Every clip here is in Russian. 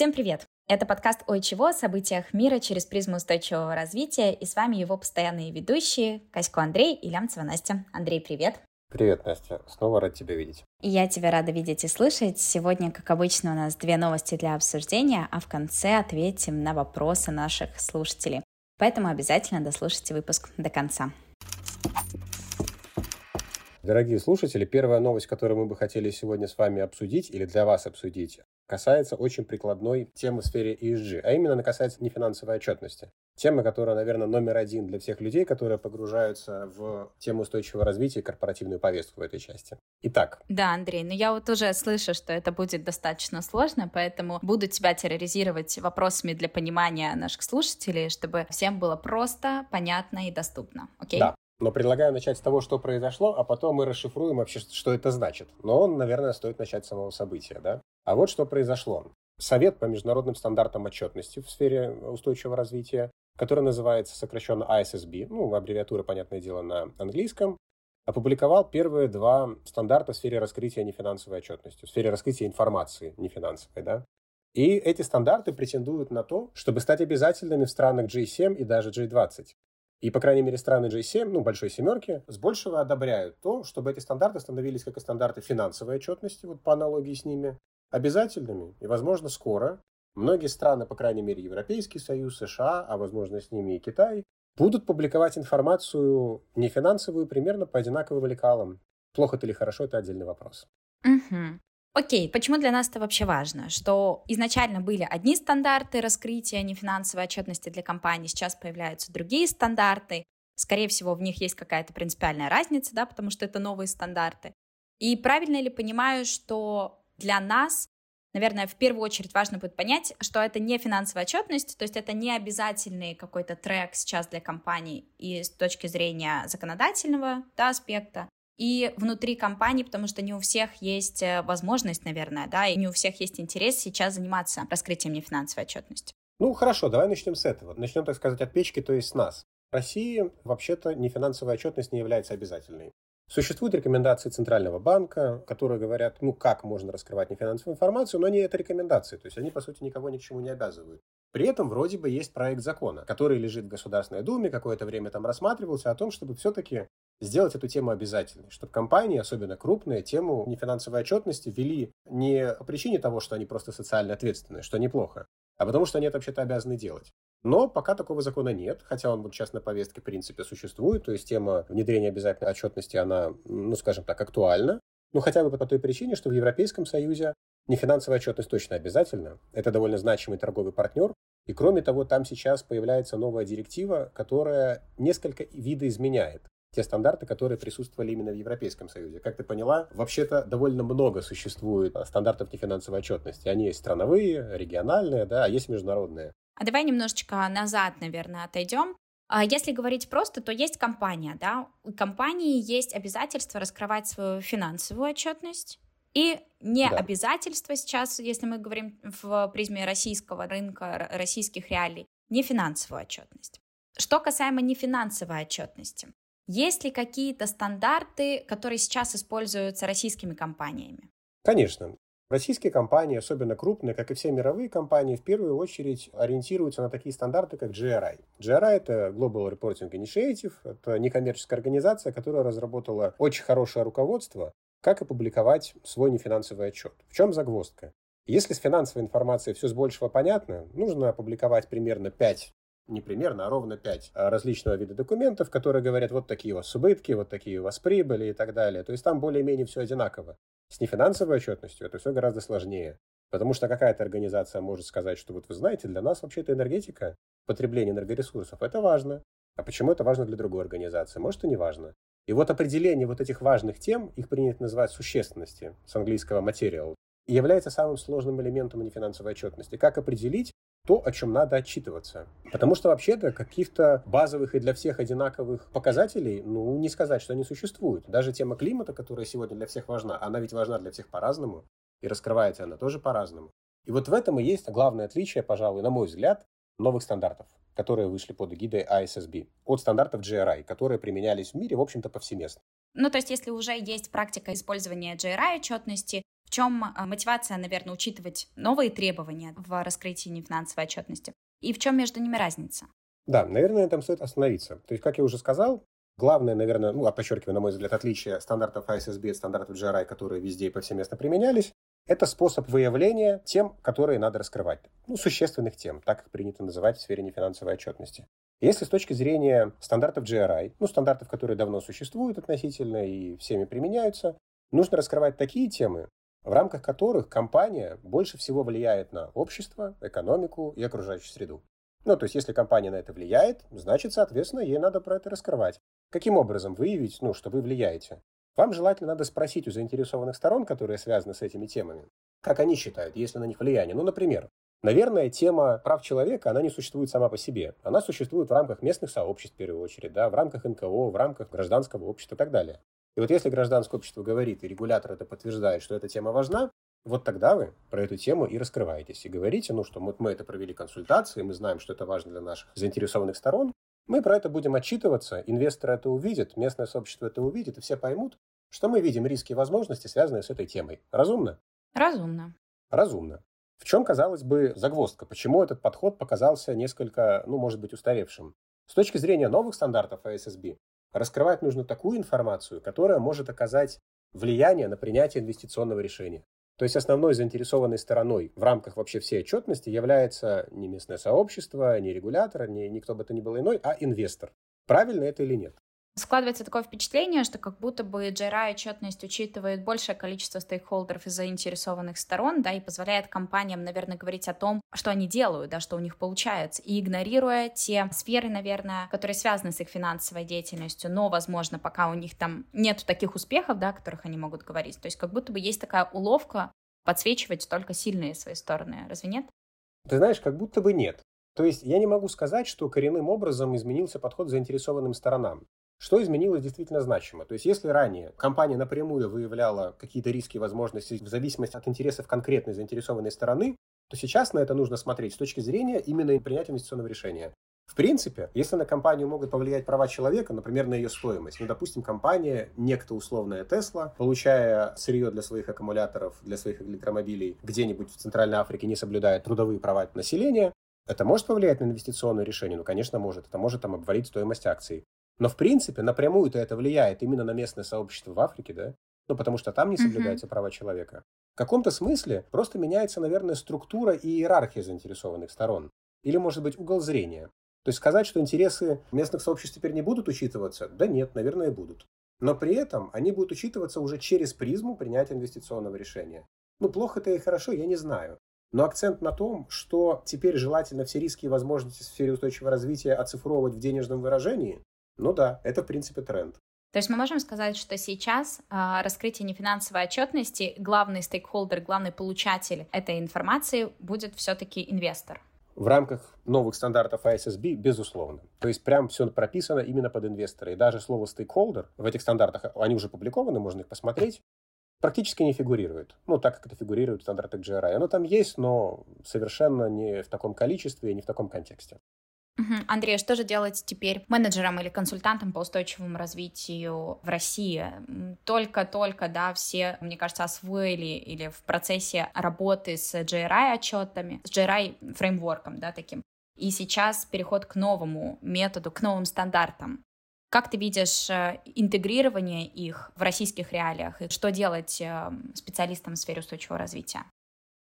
Всем привет! Это подкаст «Ой, чего?» о событиях мира через призму устойчивого развития, и с вами его постоянные ведущие Касько Андрей и Лямцева Настя. Андрей, привет! Привет, Настя. Снова рад тебя видеть. И я тебя рада видеть и слышать. Сегодня, как обычно, у нас две новости для обсуждения, а в конце ответим на вопросы наших слушателей. Поэтому обязательно дослушайте выпуск до конца. Дорогие слушатели, первая новость, которую мы бы хотели сегодня с вами обсудить или для вас обсудить, касается очень прикладной темы в сфере ESG, а именно она касается нефинансовой отчетности. Тема, которая, наверное, номер один для всех людей, которые погружаются в тему устойчивого развития и корпоративную повестку в этой части. Итак. Да, Андрей, но я вот уже слышу, что это будет достаточно сложно, поэтому буду тебя терроризировать вопросами для понимания наших слушателей, чтобы всем было просто, понятно и доступно. Окей? Да. Но предлагаю начать с того, что произошло, а потом мы расшифруем вообще, что это значит. Но, наверное, стоит начать с самого события, да? А вот что произошло. Совет по международным стандартам отчетности в сфере устойчивого развития, который называется сокращенно ISSB, ну, аббревиатура, понятное дело, на английском, опубликовал первые два стандарта в сфере раскрытия нефинансовой отчетности, в сфере раскрытия информации нефинансовой, да. И эти стандарты претендуют на то, чтобы стать обязательными в странах G7 и даже G20. И, по крайней мере, страны G7, ну, большой семерки, с большего одобряют то, чтобы эти стандарты становились как и стандарты финансовой отчетности, вот по аналогии с ними, обязательными. И, возможно, скоро многие страны, по крайней мере, Европейский Союз, США, а, возможно, с ними и Китай, будут публиковать информацию нефинансовую примерно по одинаковым лекалам. Плохо это или хорошо, это отдельный вопрос. Угу. Окей, почему для нас это вообще важно? Что изначально были одни стандарты раскрытия нефинансовой отчетности для компаний, сейчас появляются другие стандарты. Скорее всего, в них есть какая-то принципиальная разница, да, потому что это новые стандарты. И правильно ли понимаю, что для нас, наверное, в первую очередь важно будет понять, что это не финансовая отчетность, то есть это не обязательный какой-то трек сейчас для компаний и с точки зрения законодательного да, аспекта, и внутри компании, потому что не у всех есть э, возможность, наверное, да, и не у всех есть интерес сейчас заниматься раскрытием нефинансовой отчетности. Ну, хорошо, давай начнем с этого. Начнем, так сказать, от печки, то есть с нас. В России вообще-то нефинансовая отчетность не является обязательной. Существуют рекомендации Центрального банка, которые говорят, ну, как можно раскрывать нефинансовую информацию, но они это рекомендации, то есть они, по сути, никого ни к чему не обязывают. При этом вроде бы есть проект закона, который лежит в Государственной Думе, какое-то время там рассматривался, о том, чтобы все-таки сделать эту тему обязательной, чтобы компании, особенно крупные, тему нефинансовой отчетности вели не по причине того, что они просто социально ответственны, что неплохо, а потому что они это вообще-то обязаны делать. Но пока такого закона нет, хотя он вот сейчас на повестке в принципе существует, то есть тема внедрения обязательной отчетности, она, ну, скажем так, актуальна. Ну, хотя бы по той причине, что в Европейском Союзе нефинансовая отчетность точно обязательна. Это довольно значимый торговый партнер. И кроме того, там сейчас появляется новая директива, которая несколько видоизменяет те стандарты, которые присутствовали именно в Европейском Союзе. Как ты поняла, вообще-то довольно много существует стандартов нефинансовой отчетности. Они есть страновые, региональные, да, а есть международные. А давай немножечко назад, наверное, отойдем. А если говорить просто, то есть компания, да, у компании есть обязательство раскрывать свою финансовую отчетность, и не да. обязательство сейчас, если мы говорим в призме российского рынка, российских реалий, не финансовую отчетность. Что касаемо нефинансовой отчетности, есть ли какие-то стандарты, которые сейчас используются российскими компаниями? Конечно. Российские компании, особенно крупные, как и все мировые компании, в первую очередь ориентируются на такие стандарты, как GRI. GRI – это Global Reporting Initiative, это некоммерческая организация, которая разработала очень хорошее руководство, как опубликовать свой нефинансовый отчет. В чем загвоздка? Если с финансовой информацией все с большего понятно, нужно опубликовать примерно 5 не примерно, а ровно 5 а, различного вида документов, которые говорят, вот такие у вас убытки, вот такие у вас прибыли и так далее. То есть там более-менее все одинаково. С нефинансовой отчетностью это все гораздо сложнее. Потому что какая-то организация может сказать, что вот вы знаете, для нас вообще-то энергетика, потребление энергоресурсов, это важно. А почему это важно для другой организации? Может, и не важно. И вот определение вот этих важных тем, их принято называть существенности, с английского material, является самым сложным элементом нефинансовой отчетности. Как определить, то, о чем надо отчитываться. Потому что вообще-то каких-то базовых и для всех одинаковых показателей, ну, не сказать, что они существуют. Даже тема климата, которая сегодня для всех важна, она ведь важна для всех по-разному, и раскрывается она тоже по-разному. И вот в этом и есть главное отличие, пожалуй, на мой взгляд, новых стандартов, которые вышли под эгидой ISSB, от стандартов GRI, которые применялись в мире, в общем-то, повсеместно. Ну, то есть, если уже есть практика использования GRI отчетности, В чем а, мотивация, наверное, учитывать новые требования в раскрытии нефинансовой отчетности? И в чем между ними разница? Да, наверное, там стоит остановиться. То есть, как я уже сказал, главное, наверное, ну, а подчеркиваю, на мой взгляд, отличие стандартов ISSB от стандартов GRI, которые везде и повсеместно применялись, это способ выявления тем, которые надо раскрывать. Ну, существенных тем, так как принято называть в сфере нефинансовой отчетности. Если с точки зрения стандартов GRI, ну, стандартов, которые давно существуют относительно и всеми применяются, нужно раскрывать такие темы, в рамках которых компания больше всего влияет на общество, экономику и окружающую среду. Ну, то есть, если компания на это влияет, значит, соответственно, ей надо про это раскрывать. Каким образом выявить, ну, что вы влияете? Вам желательно надо спросить у заинтересованных сторон, которые связаны с этими темами, как они считают, есть ли на них влияние. Ну, например, Наверное, тема прав человека, она не существует сама по себе. Она существует в рамках местных сообществ, в первую очередь, да, в рамках НКО, в рамках гражданского общества и так далее. И вот если гражданское общество говорит, и регулятор это подтверждает, что эта тема важна, вот тогда вы про эту тему и раскрываетесь. И говорите, ну что, вот мы это провели консультации, мы знаем, что это важно для наших заинтересованных сторон, мы про это будем отчитываться, инвесторы это увидят, местное сообщество это увидит, и все поймут, что мы видим риски и возможности, связанные с этой темой. Разумно? Разумно. Разумно. В чем, казалось бы, загвоздка? Почему этот подход показался несколько, ну, может быть, устаревшим? С точки зрения новых стандартов ASSB, Раскрывать нужно такую информацию, которая может оказать влияние на принятие инвестиционного решения. То есть основной заинтересованной стороной в рамках вообще всей отчетности является не местное сообщество, не регулятор, не, не кто бы то ни был иной, а инвестор. Правильно это или нет? Складывается такое впечатление, что как будто бы JRI отчетность учитывает большее количество стейкхолдеров и заинтересованных сторон, да, и позволяет компаниям, наверное, говорить о том, что они делают, да, что у них получается, и игнорируя те сферы, наверное, которые связаны с их финансовой деятельностью, но, возможно, пока у них там нет таких успехов, да, о которых они могут говорить. То есть как будто бы есть такая уловка подсвечивать только сильные свои стороны. Разве нет? Ты знаешь, как будто бы нет. То есть я не могу сказать, что коренным образом изменился подход к заинтересованным сторонам. Что изменилось действительно значимо? То есть, если ранее компания напрямую выявляла какие-то риски и возможности в зависимости от интересов конкретной заинтересованной стороны, то сейчас на это нужно смотреть с точки зрения именно принятия инвестиционного решения. В принципе, если на компанию могут повлиять права человека, например, на ее стоимость, ну, допустим, компания, некто условная Тесла, получая сырье для своих аккумуляторов, для своих электромобилей где-нибудь в Центральной Африке, не соблюдает трудовые права населения, это может повлиять на инвестиционное решение? Ну, конечно, может. Это может там обвалить стоимость акций. Но, в принципе, напрямую-то это влияет именно на местное сообщество в Африке, да? Ну, потому что там не соблюдаются mm-hmm. права человека. В каком-то смысле просто меняется, наверное, структура и иерархия заинтересованных сторон. Или, может быть, угол зрения. То есть сказать, что интересы местных сообществ теперь не будут учитываться? Да нет, наверное, будут. Но при этом они будут учитываться уже через призму принятия инвестиционного решения. Ну, плохо это и хорошо, я не знаю. Но акцент на том, что теперь желательно все риски и возможности в сфере устойчивого развития оцифровывать в денежном выражении, ну да, это в принципе тренд. То есть мы можем сказать, что сейчас э, раскрытие нефинансовой отчетности, главный стейкхолдер, главный получатель этой информации будет все-таки инвестор. В рамках новых стандартов ISSB, безусловно. То есть прям все прописано именно под инвестора. И даже слово стейкхолдер в этих стандартах, они уже публикованы, можно их посмотреть, практически не фигурирует. Ну, так как это фигурирует в стандартах GRI. Оно там есть, но совершенно не в таком количестве и не в таком контексте. Угу. Андрей, а что же делать теперь менеджерам или консультантам по устойчивому развитию в России? Только-только, да, все, мне кажется, освоили или в процессе работы с GRI отчетами, с GRI фреймворком, да, таким. И сейчас переход к новому методу, к новым стандартам. Как ты видишь э, интегрирование их в российских реалиях? И что делать э, специалистам в сфере устойчивого развития?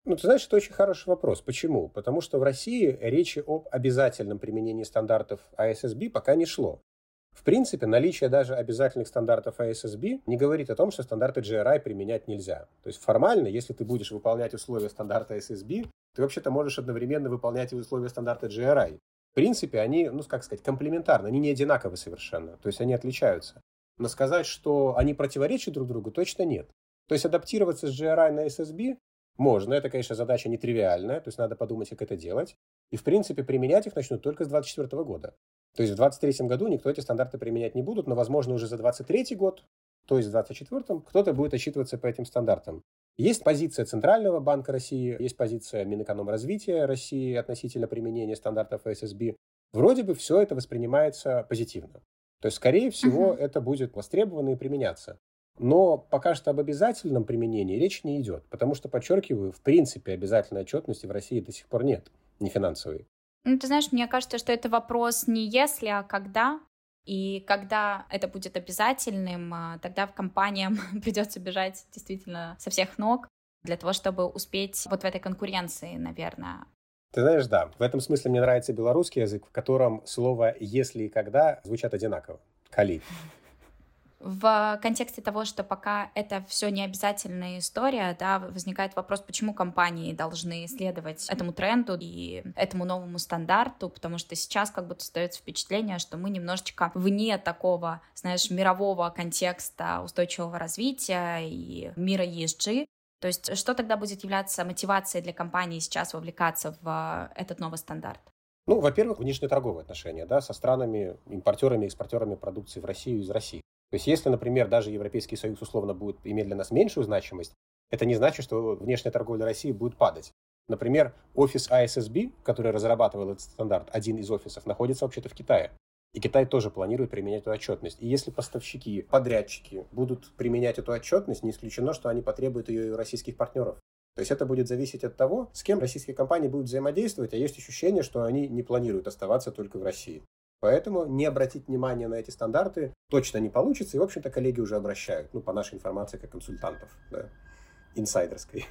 Ну, ты знаешь, это очень хороший вопрос. Почему? Потому что в России речи об обязательном применении стандартов ISSB пока не шло. В принципе, наличие даже обязательных стандартов ISSB не говорит о том, что стандарты GRI применять нельзя. То есть формально, если ты будешь выполнять условия стандарта ISSB, ты вообще-то можешь одновременно выполнять и условия стандарта GRI. В принципе, они, ну, как сказать, комплементарны, они не одинаковы совершенно, то есть они отличаются. Но сказать, что они противоречат друг другу, точно нет. То есть адаптироваться с GRI на SSB можно, это, конечно, задача нетривиальная, то есть надо подумать, как это делать. И, в принципе, применять их начнут только с 2024 года. То есть в 2023 году никто эти стандарты применять не будут, но, возможно, уже за 2023 год, то есть в 2024 кто-то будет отчитываться по этим стандартам. Есть позиция Центрального банка России, есть позиция Минэкономразвития России относительно применения стандартов ССБ. Вроде бы все это воспринимается позитивно. То есть, скорее всего, uh-huh. это будет востребовано и применяться. Но пока что об обязательном применении речь не идет, потому что, подчеркиваю, в принципе обязательной отчетности в России до сих пор нет, не финансовой. Ну, ты знаешь, мне кажется, что это вопрос не если, а когда. И когда это будет обязательным, а, тогда компаниям придется бежать действительно со всех ног для того, чтобы успеть вот в этой конкуренции, наверное. Ты знаешь, да, в этом смысле мне нравится белорусский язык, в котором слово «если» и «когда» звучат одинаково. Кали в контексте того, что пока это все не обязательная история, да, возникает вопрос, почему компании должны следовать этому тренду и этому новому стандарту, потому что сейчас как будто остается впечатление, что мы немножечко вне такого, знаешь, мирового контекста устойчивого развития и мира ESG, то есть что тогда будет являться мотивацией для компании сейчас вовлекаться в этот новый стандарт? Ну, во-первых, внешнеторговые отношения да, со странами, импортерами, экспортерами продукции в Россию из России. То есть, если, например, даже Европейский Союз условно будет иметь для нас меньшую значимость, это не значит, что внешняя торговля России будет падать. Например, офис ISSB, который разрабатывал этот стандарт, один из офисов, находится вообще-то в Китае. И Китай тоже планирует применять эту отчетность. И если поставщики, подрядчики будут применять эту отчетность, не исключено, что они потребуют ее и у российских партнеров. То есть это будет зависеть от того, с кем российские компании будут взаимодействовать, а есть ощущение, что они не планируют оставаться только в России. Поэтому не обратить внимание на эти стандарты точно не получится. И, в общем-то, коллеги уже обращают, ну, по нашей информации, как консультантов, да, инсайдерской.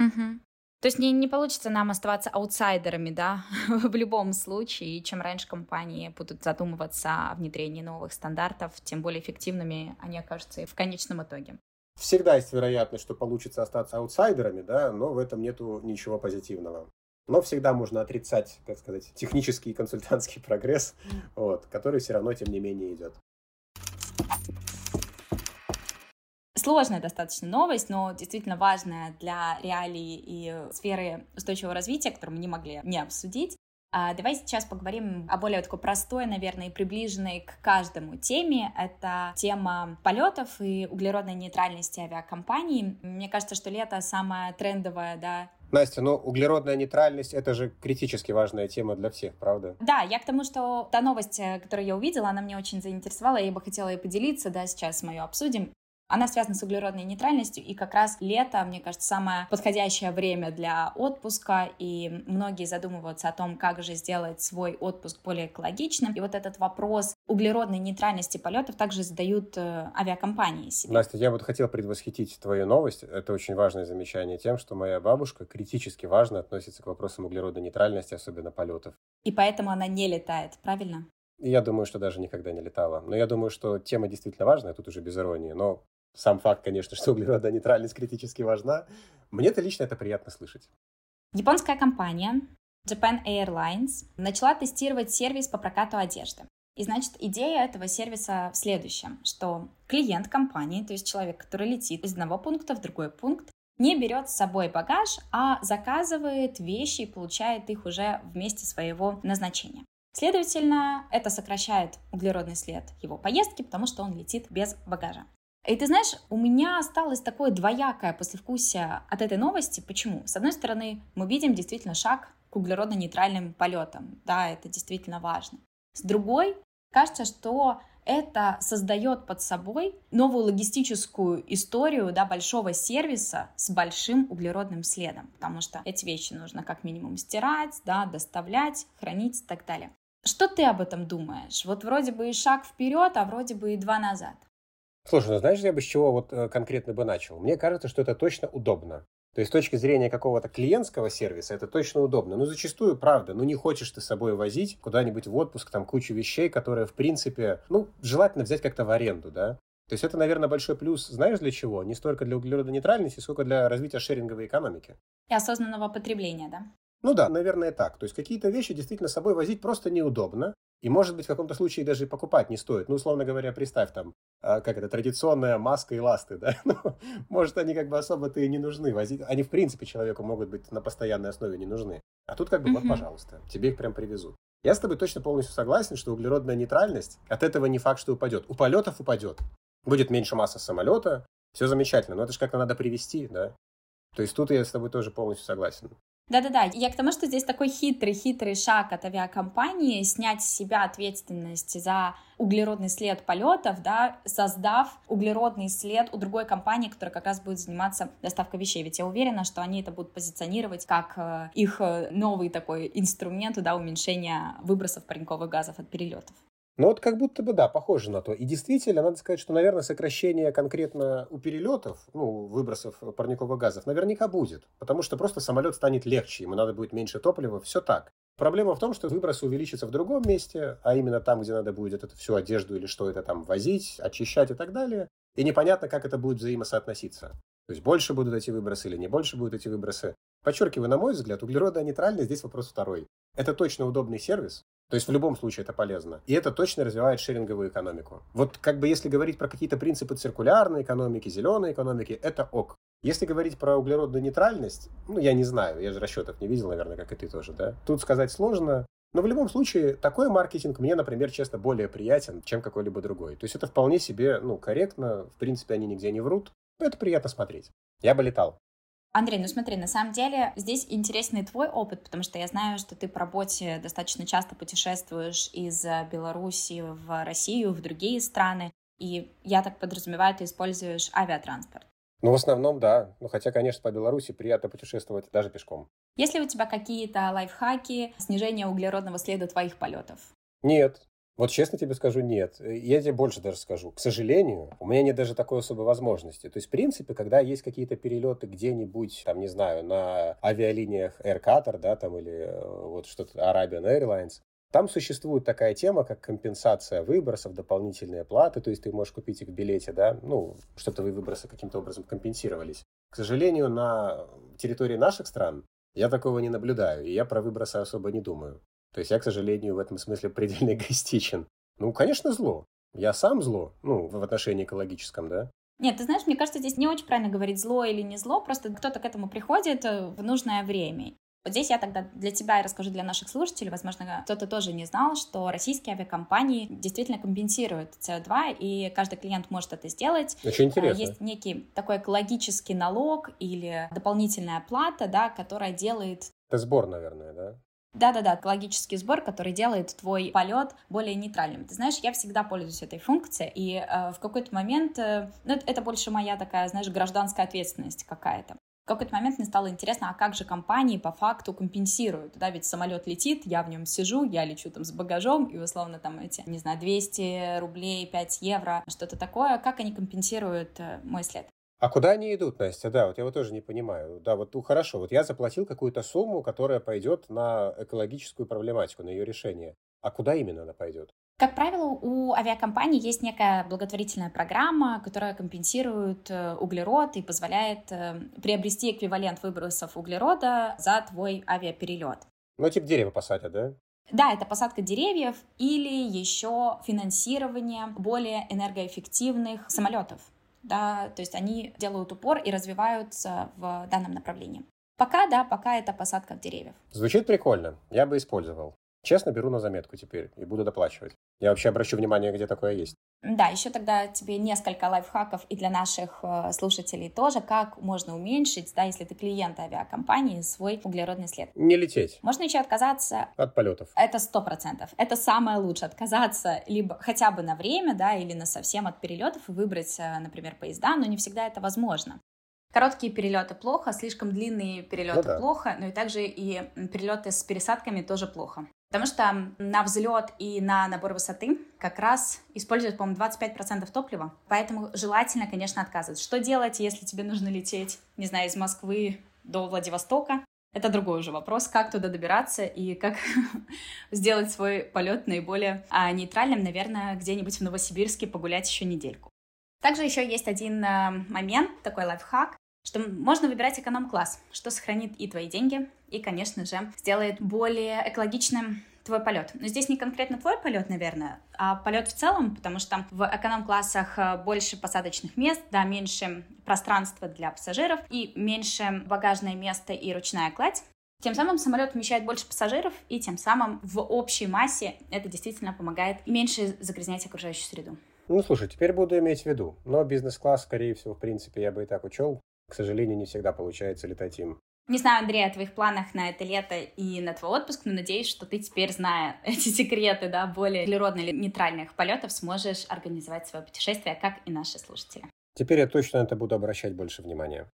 Угу. То есть не, не получится нам оставаться аутсайдерами, да, в любом случае. И чем раньше компании будут задумываться о внедрении новых стандартов, тем более эффективными они окажутся и в конечном итоге. Всегда есть вероятность, что получится остаться аутсайдерами, да, но в этом нету ничего позитивного. Но всегда можно отрицать, как сказать, технический и консультантский прогресс, вот, который все равно, тем не менее, идет. Сложная достаточно новость, но действительно важная для реалий и сферы устойчивого развития, которую мы не могли не обсудить. А давай сейчас поговорим о более такой простой, наверное, и приближенной к каждому теме. Это тема полетов и углеродной нейтральности авиакомпаний. Мне кажется, что лето самое трендовое, да, Настя, ну углеродная нейтральность это же критически важная тема для всех, правда? Да, я к тому, что та новость, э, которую я увидела, она меня очень заинтересовала, я бы хотела ей поделиться, да, сейчас мы ее обсудим. Она связана с углеродной нейтральностью, и как раз лето, мне кажется, самое подходящее время для отпуска, и многие задумываются о том, как же сделать свой отпуск более экологичным. И вот этот вопрос углеродной нейтральности полетов также задают э, авиакомпании себе. Настя, я вот хотел предвосхитить твою новость. Это очень важное замечание тем, что моя бабушка критически важно относится к вопросам углеродной нейтральности, особенно полетов. И поэтому она не летает, правильно? Я думаю, что даже никогда не летала. Но я думаю, что тема действительно важная, тут уже без иронии. Но сам факт, конечно, что углеродная нейтральность критически важна. Мне-то лично это приятно слышать. Японская компания Japan Airlines начала тестировать сервис по прокату одежды. И значит, идея этого сервиса в следующем, что клиент компании, то есть человек, который летит из одного пункта в другой пункт, не берет с собой багаж, а заказывает вещи и получает их уже в месте своего назначения. Следовательно, это сокращает углеродный след его поездки, потому что он летит без багажа. И ты знаешь, у меня осталось такое двоякое послевкусие от этой новости. Почему? С одной стороны, мы видим действительно шаг к углеродно-нейтральным полетам. Да, это действительно важно. С другой, кажется, что это создает под собой новую логистическую историю да, большого сервиса с большим углеродным следом, потому что эти вещи нужно как минимум стирать, да, доставлять, хранить и так далее. Что ты об этом думаешь? Вот вроде бы и шаг вперед, а вроде бы и два назад. Слушай, ну знаешь, я бы с чего вот э, конкретно бы начал? Мне кажется, что это точно удобно. То есть с точки зрения какого-то клиентского сервиса это точно удобно. Но зачастую, правда, ну не хочешь ты с собой возить куда-нибудь в отпуск там кучу вещей, которые, в принципе, ну, желательно взять как-то в аренду, да? То есть это, наверное, большой плюс, знаешь, для чего? Не столько для углеродонейтральности, сколько для развития шеринговой экономики. И осознанного потребления, да? Ну да, наверное, так. То есть какие-то вещи действительно с собой возить просто неудобно. И, может быть, в каком-то случае даже и покупать не стоит. Ну, условно говоря, представь там, а, как это, традиционная маска и ласты, да? Ну, может, они как бы особо-то и не нужны. Возить. Они, в принципе, человеку могут быть на постоянной основе не нужны. А тут как бы, вот, пожалуйста, тебе их прям привезут. Я с тобой точно полностью согласен, что углеродная нейтральность от этого не факт, что упадет. У полетов упадет. Будет меньше масса самолета, все замечательно, но это же как-то надо привести, да? То есть тут я с тобой тоже полностью согласен. Да-да-да, я к тому, что здесь такой хитрый-хитрый шаг от авиакомпании снять с себя ответственность за углеродный след полетов, да, создав углеродный след у другой компании, которая как раз будет заниматься доставкой вещей. Ведь я уверена, что они это будут позиционировать как э, их э, новый такой инструмент да, уменьшения выбросов парниковых газов от перелетов. Ну вот как будто бы, да, похоже на то. И действительно, надо сказать, что, наверное, сокращение конкретно у перелетов, ну, выбросов парниковых газов, наверняка будет. Потому что просто самолет станет легче, ему надо будет меньше топлива, все так. Проблема в том, что выбросы увеличатся в другом месте, а именно там, где надо будет эту всю одежду или что это там возить, очищать и так далее. И непонятно, как это будет взаимосоотноситься. То есть больше будут эти выбросы или не больше будут эти выбросы. Подчеркиваю, на мой взгляд, углеродная нейтральность здесь вопрос второй. Это точно удобный сервис, то есть в любом случае это полезно. И это точно развивает шеринговую экономику. Вот как бы если говорить про какие-то принципы циркулярной экономики, зеленой экономики, это ок. Если говорить про углеродную нейтральность, ну, я не знаю, я же расчетов не видел, наверное, как и ты тоже, да? Тут сказать сложно, но в любом случае, такой маркетинг мне, например, честно, более приятен, чем какой-либо другой. То есть это вполне себе, ну, корректно, в принципе, они нигде не врут, это приятно смотреть. Я бы летал. Андрей, ну смотри, на самом деле здесь интересный твой опыт, потому что я знаю, что ты по работе достаточно часто путешествуешь из Беларуси в Россию, в другие страны, и я так подразумеваю, ты используешь авиатранспорт. Ну, в основном, да. Ну, хотя, конечно, по Беларуси приятно путешествовать даже пешком. Есть ли у тебя какие-то лайфхаки снижения углеродного следа твоих полетов? Нет, вот честно тебе скажу, нет. Я тебе больше даже скажу. К сожалению, у меня нет даже такой особой возможности. То есть, в принципе, когда есть какие-то перелеты где-нибудь, там, не знаю, на авиалиниях Air Qatar, да, там, или э, вот что-то Arabian Airlines, там существует такая тема, как компенсация выбросов, дополнительные платы, то есть ты можешь купить их в билете, да, ну, чтобы твои выбросы каким-то образом компенсировались. К сожалению, на территории наших стран я такого не наблюдаю, и я про выбросы особо не думаю. То есть я, к сожалению, в этом смысле предельно эгоистичен. Ну, конечно, зло. Я сам зло, ну, в отношении экологическом, да. Нет, ты знаешь, мне кажется, здесь не очень правильно говорить зло или не зло, просто кто-то к этому приходит э, в нужное время. Вот здесь я тогда для тебя и расскажу для наших слушателей, возможно, кто-то тоже не знал, что российские авиакомпании действительно компенсируют СО2, и каждый клиент может это сделать. Очень э, интересно. Есть некий такой экологический налог или дополнительная плата, да, которая делает... Это сбор, наверное, да? Да-да-да, экологический сбор, который делает твой полет более нейтральным. Ты знаешь, я всегда пользуюсь этой функцией, и э, в какой-то момент, э, ну, это, это больше моя такая, знаешь, гражданская ответственность какая-то. В какой-то момент мне стало интересно, а как же компании по факту компенсируют, да, ведь самолет летит, я в нем сижу, я лечу там с багажом, и условно там эти, не знаю, 200 рублей, 5 евро, что-то такое, как они компенсируют э, мой след? А куда они идут, Настя? Да, вот я вот тоже не понимаю. Да, вот ну, хорошо, вот я заплатил какую-то сумму, которая пойдет на экологическую проблематику, на ее решение. А куда именно она пойдет? Как правило, у авиакомпаний есть некая благотворительная программа, которая компенсирует э, углерод и позволяет э, приобрести эквивалент выбросов углерода за твой авиаперелет. Ну, типа дерево посадят, да? Да, это посадка деревьев или еще финансирование более энергоэффективных самолетов да, то есть они делают упор и развиваются в данном направлении. Пока, да, пока это посадка деревьев. Звучит прикольно, я бы использовал. Честно, беру на заметку теперь и буду доплачивать. Я вообще обращу внимание, где такое есть. Да, еще тогда тебе несколько лайфхаков и для наших э, слушателей тоже, как можно уменьшить, да, если ты клиент авиакомпании, свой углеродный след. Не лететь. Можно еще отказаться... От полетов. Это сто процентов. Это самое лучшее. Отказаться либо хотя бы на время, да, или на совсем от перелетов и выбрать, э, например, поезда, но не всегда это возможно. Короткие перелеты плохо, слишком длинные перелеты ну, да. плохо, но и также и перелеты с пересадками тоже плохо. Потому что на взлет и на набор высоты как раз используют, по-моему, 25% топлива. Поэтому желательно, конечно, отказываться. Что делать, если тебе нужно лететь, не знаю, из Москвы до Владивостока? Это другой уже вопрос, как туда добираться и как сделать свой полет наиболее а, нейтральным, наверное, где-нибудь в Новосибирске погулять еще недельку. Также еще есть один а, момент, такой лайфхак, что можно выбирать эконом-класс, что сохранит и твои деньги, и, конечно же, сделает более экологичным твой полет. Но здесь не конкретно твой полет, наверное, а полет в целом, потому что в эконом-классах э, больше посадочных мест, да, меньше пространства для пассажиров и меньше багажное место и ручная кладь. Тем самым самолет вмещает больше пассажиров, и тем самым в общей массе это действительно помогает меньше загрязнять окружающую среду. Ну, слушай, теперь буду иметь в виду. Но бизнес-класс, скорее всего, в принципе, я бы и так учел. К сожалению, не всегда получается летать им. Не знаю, Андрей, о твоих планах на это лето и на твой отпуск, но надеюсь, что ты теперь, зная эти секреты, да, более или нейтральных полетов, сможешь организовать свое путешествие, как и наши слушатели. Теперь я точно на это буду обращать больше внимания.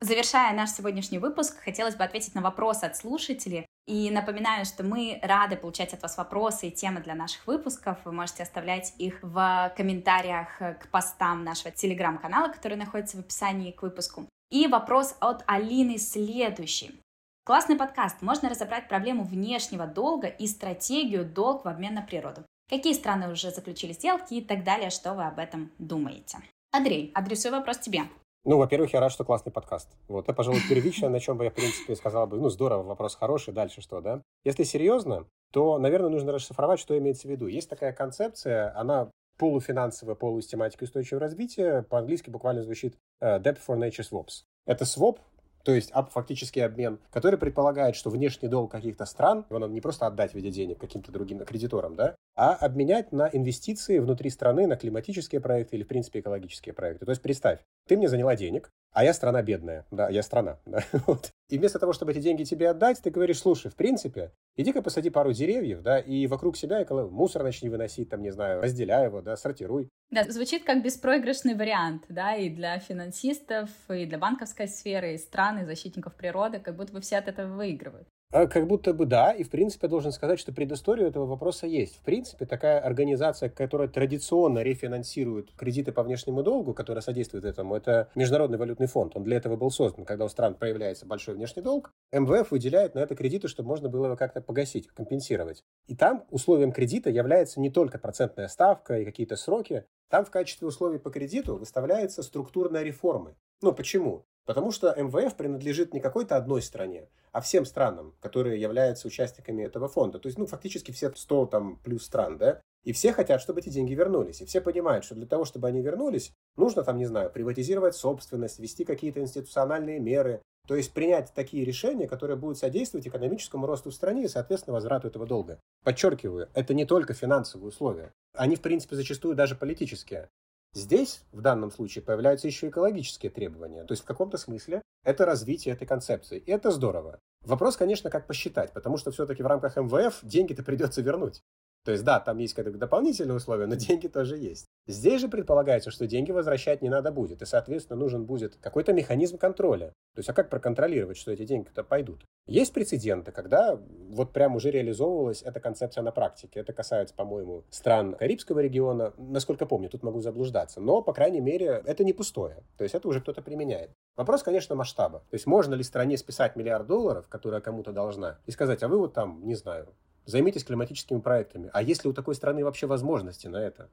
Завершая наш сегодняшний выпуск, хотелось бы ответить на вопросы от слушателей. И напоминаю, что мы рады получать от вас вопросы и темы для наших выпусков. Вы можете оставлять их в комментариях к постам нашего телеграм-канала, который находится в описании к выпуску. И вопрос от Алины следующий. Классный подкаст. Можно разобрать проблему внешнего долга и стратегию долг в обмен на природу. Какие страны уже заключили сделки и так далее, что вы об этом думаете? Андрей, адресую вопрос тебе. Ну, во-первых, я рад, что классный подкаст. Вот, это, пожалуй, первичное, на чем бы я, в принципе, сказал бы, ну, здорово, вопрос хороший, дальше что, да? Если серьезно, то, наверное, нужно расшифровать, что имеется в виду. Есть такая концепция, она полуфинансовая, полу устойчивого развития, по-английски буквально звучит uh, Debt for Nature Swaps. Это своп, то есть фактически обмен, который предполагает, что внешний долг каких-то стран, его надо не просто отдать в виде денег каким-то другим кредиторам, да, а обменять на инвестиции внутри страны, на климатические проекты или, в принципе, экологические проекты. То есть представь, ты мне заняла денег, а я страна бедная, да, я страна, да, вот. И вместо того, чтобы эти деньги тебе отдать, ты говоришь, слушай, в принципе, иди-ка посади пару деревьев, да, и вокруг себя эколог... мусор начни выносить, там, не знаю, разделяй его, да, сортируй. Да, звучит как беспроигрышный вариант, да, и для финансистов, и для банковской сферы, и стран, и защитников природы, как будто бы все от этого выигрывают. А как будто бы да, и в принципе должен сказать, что предыстория этого вопроса есть. В принципе, такая организация, которая традиционно рефинансирует кредиты по внешнему долгу, которая содействует этому, это Международный валютный фонд. Он для этого был создан. Когда у стран проявляется большой внешний долг, МВФ выделяет на это кредиты, чтобы можно было его как-то погасить, компенсировать. И там условием кредита является не только процентная ставка и какие-то сроки, там в качестве условий по кредиту выставляется структурная реформа. Ну почему? Потому что МВФ принадлежит не какой-то одной стране, а всем странам, которые являются участниками этого фонда. То есть, ну, фактически все 100 там плюс стран, да? И все хотят, чтобы эти деньги вернулись. И все понимают, что для того, чтобы они вернулись, нужно там, не знаю, приватизировать собственность, ввести какие-то институциональные меры. То есть принять такие решения, которые будут содействовать экономическому росту в стране и, соответственно, возврату этого долга. Подчеркиваю, это не только финансовые условия. Они, в принципе, зачастую даже политические. Здесь, в данном случае, появляются еще экологические требования. То есть, в каком-то смысле, это развитие этой концепции. И это здорово. Вопрос, конечно, как посчитать, потому что все-таки в рамках МВФ деньги-то придется вернуть. То есть, да, там есть какие-то дополнительные условия, но деньги тоже есть. Здесь же предполагается, что деньги возвращать не надо будет, и, соответственно, нужен будет какой-то механизм контроля. То есть, а как проконтролировать, что эти деньги-то пойдут? Есть прецеденты, когда вот прям уже реализовывалась эта концепция на практике. Это касается, по-моему, стран Карибского региона. Насколько помню, тут могу заблуждаться. Но, по крайней мере, это не пустое. То есть, это уже кто-то применяет. Вопрос, конечно, масштаба. То есть, можно ли стране списать миллиард долларов, которая кому-то должна, и сказать, а вы вот там, не знаю, Займитесь климатическими проектами. А есть ли у такой страны вообще возможности на это?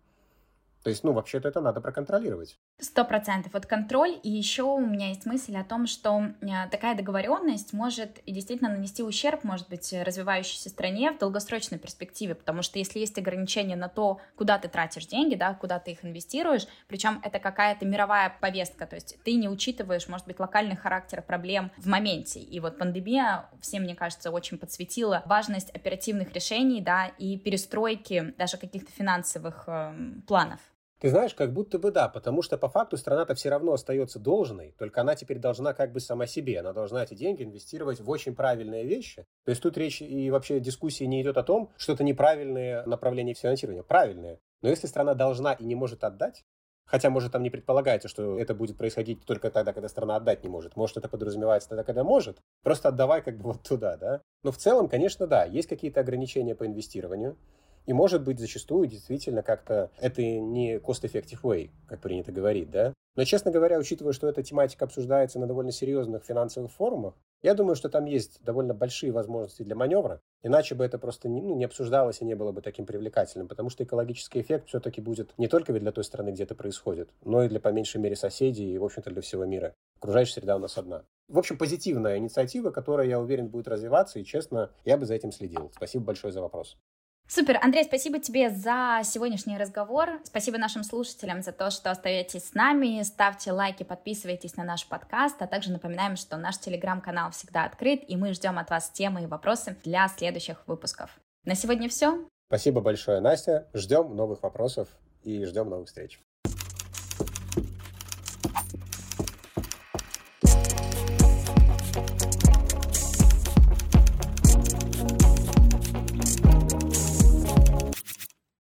То есть, ну, вообще-то это надо проконтролировать. Сто процентов. Вот контроль. И еще у меня есть мысль о том, что э, такая договоренность может действительно нанести ущерб, может быть, развивающейся стране в долгосрочной перспективе, потому что если есть ограничения на то, куда ты тратишь деньги, да, куда ты их инвестируешь, причем это какая-то мировая повестка, то есть ты не учитываешь, может быть, локальный характер проблем в моменте. И вот пандемия всем, мне кажется, очень подсветила важность оперативных решений, да, и перестройки даже каких-то финансовых э, планов. Ты знаешь, как будто бы да, потому что по факту страна-то все равно остается должной, только она теперь должна как бы сама себе, она должна эти деньги инвестировать в очень правильные вещи. То есть тут речь и вообще дискуссии не идет о том, что это неправильные направления финансирования, правильные. Но если страна должна и не может отдать, Хотя, может, там не предполагается, что это будет происходить только тогда, когда страна отдать не может. Может, это подразумевается тогда, когда может. Просто отдавай как бы вот туда, да. Но в целом, конечно, да, есть какие-то ограничения по инвестированию. И, может быть, зачастую действительно как-то это не cost-effective way, как принято говорить, да? Но, честно говоря, учитывая, что эта тематика обсуждается на довольно серьезных финансовых форумах, я думаю, что там есть довольно большие возможности для маневра, иначе бы это просто не, ну, не обсуждалось и не было бы таким привлекательным, потому что экологический эффект все-таки будет не только для той страны, где это происходит, но и для, по меньшей мере, соседей и, в общем-то, для всего мира. Окружающая среда у нас одна. В общем, позитивная инициатива, которая, я уверен, будет развиваться, и, честно, я бы за этим следил. Спасибо большое за вопрос. Супер, Андрей, спасибо тебе за сегодняшний разговор. Спасибо нашим слушателям за то, что остаетесь с нами. Ставьте лайки, подписывайтесь на наш подкаст, а также напоминаем, что наш телеграм-канал всегда открыт, и мы ждем от вас темы и вопросы для следующих выпусков. На сегодня все. Спасибо большое, Настя. Ждем новых вопросов и ждем новых встреч.